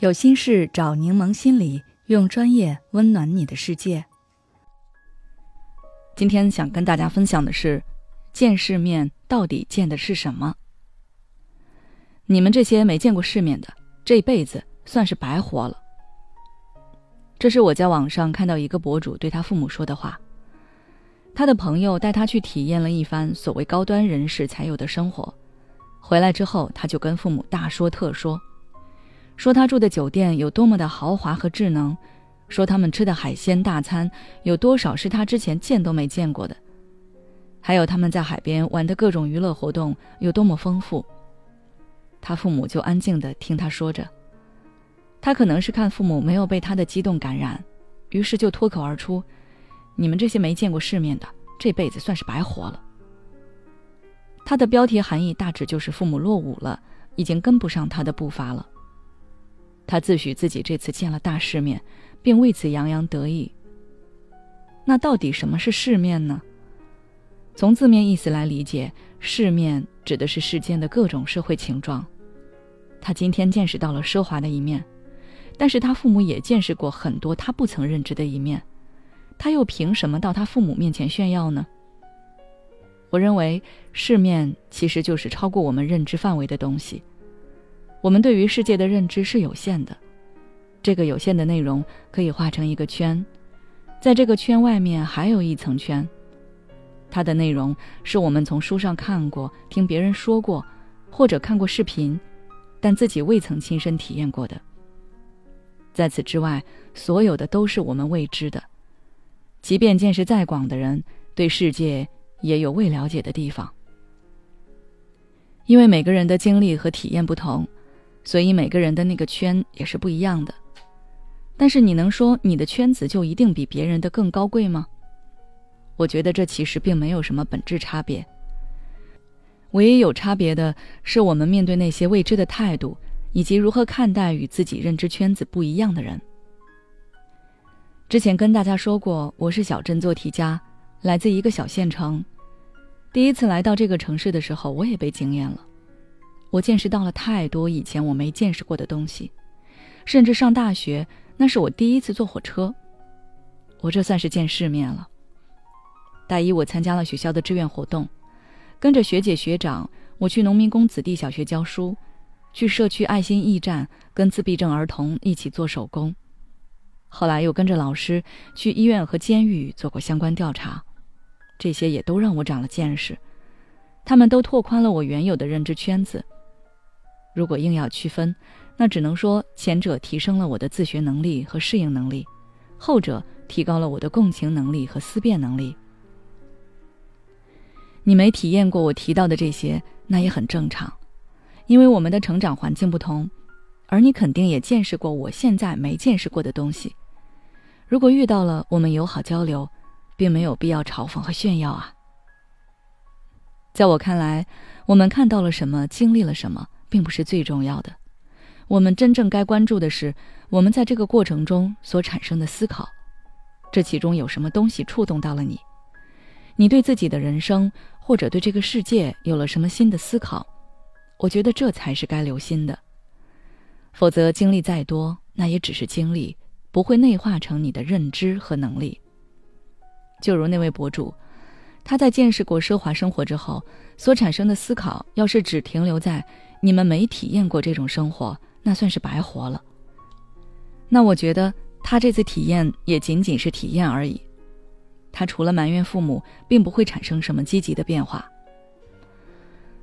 有心事找柠檬心理，用专业温暖你的世界。今天想跟大家分享的是，见世面到底见的是什么？你们这些没见过世面的，这辈子算是白活了。这是我在网上看到一个博主对他父母说的话。他的朋友带他去体验了一番所谓高端人士才有的生活，回来之后他就跟父母大说特说。说他住的酒店有多么的豪华和智能，说他们吃的海鲜大餐有多少是他之前见都没见过的，还有他们在海边玩的各种娱乐活动有多么丰富。他父母就安静的听他说着，他可能是看父母没有被他的激动感染，于是就脱口而出：“你们这些没见过世面的，这辈子算是白活了。”他的标题含义大致就是父母落伍了，已经跟不上他的步伐了。他自诩自己这次见了大世面，并为此洋洋得意。那到底什么是世面呢？从字面意思来理解，世面指的是世间的各种社会情状。他今天见识到了奢华的一面，但是他父母也见识过很多他不曾认知的一面，他又凭什么到他父母面前炫耀呢？我认为，世面其实就是超过我们认知范围的东西。我们对于世界的认知是有限的，这个有限的内容可以画成一个圈，在这个圈外面还有一层圈，它的内容是我们从书上看过、听别人说过，或者看过视频，但自己未曾亲身体验过的。在此之外，所有的都是我们未知的，即便见识再广的人，对世界也有未了解的地方，因为每个人的经历和体验不同。所以每个人的那个圈也是不一样的，但是你能说你的圈子就一定比别人的更高贵吗？我觉得这其实并没有什么本质差别。唯一有差别的是我们面对那些未知的态度，以及如何看待与自己认知圈子不一样的人。之前跟大家说过，我是小镇做题家，来自一个小县城。第一次来到这个城市的时候，我也被惊艳了。我见识到了太多以前我没见识过的东西，甚至上大学那是我第一次坐火车。我这算是见世面了。大一我参加了学校的志愿活动，跟着学姐学长，我去农民工子弟小学教书，去社区爱心驿站跟自闭症儿童一起做手工。后来又跟着老师去医院和监狱做过相关调查，这些也都让我长了见识，他们都拓宽了我原有的认知圈子。如果硬要区分，那只能说前者提升了我的自学能力和适应能力，后者提高了我的共情能力和思辨能力。你没体验过我提到的这些，那也很正常，因为我们的成长环境不同，而你肯定也见识过我现在没见识过的东西。如果遇到了，我们友好交流，并没有必要嘲讽和炫耀啊。在我看来，我们看到了什么，经历了什么。并不是最重要的，我们真正该关注的是我们在这个过程中所产生的思考，这其中有什么东西触动到了你？你对自己的人生或者对这个世界有了什么新的思考？我觉得这才是该留心的，否则经历再多，那也只是经历，不会内化成你的认知和能力。就如那位博主。他在见识过奢华生活之后，所产生的思考，要是只停留在你们没体验过这种生活，那算是白活了。那我觉得他这次体验也仅仅是体验而已，他除了埋怨父母，并不会产生什么积极的变化。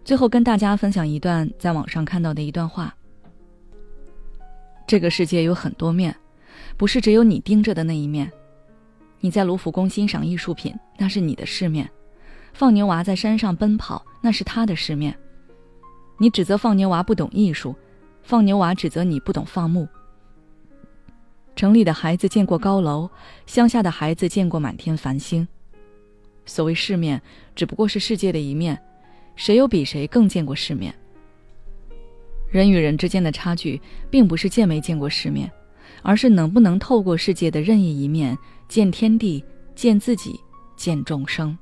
最后跟大家分享一段在网上看到的一段话：这个世界有很多面，不是只有你盯着的那一面。你在卢浮宫欣赏艺术品，那是你的世面；放牛娃在山上奔跑，那是他的世面。你指责放牛娃不懂艺术，放牛娃指责你不懂放牧。城里的孩子见过高楼，乡下的孩子见过满天繁星。所谓世面，只不过是世界的一面，谁又比谁更见过世面？人与人之间的差距，并不是见没见过世面。而是能不能透过世界的任意一面，见天地，见自己，见众生。